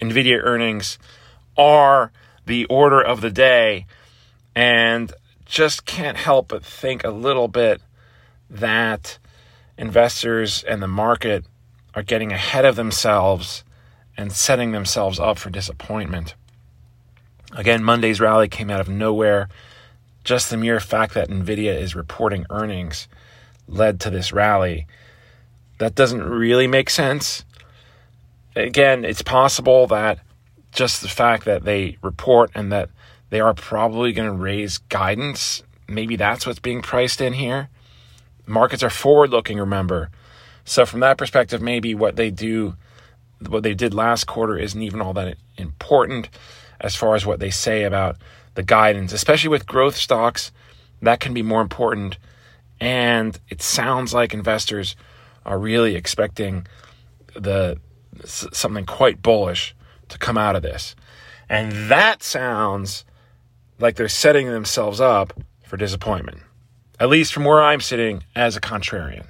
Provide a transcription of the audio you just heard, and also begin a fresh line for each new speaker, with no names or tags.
Nvidia earnings are the order of the day, and just can't help but think a little bit that investors and the market are getting ahead of themselves and setting themselves up for disappointment. Again, Monday's rally came out of nowhere. Just the mere fact that Nvidia is reporting earnings led to this rally. That doesn't really make sense. Again, it's possible that just the fact that they report and that they are probably going to raise guidance, maybe that's what's being priced in here. Markets are forward looking, remember. So, from that perspective, maybe what they do, what they did last quarter, isn't even all that important as far as what they say about the guidance, especially with growth stocks. That can be more important. And it sounds like investors are really expecting the something quite bullish to come out of this. And that sounds like they're setting themselves up for disappointment, at least from where I'm sitting as a contrarian.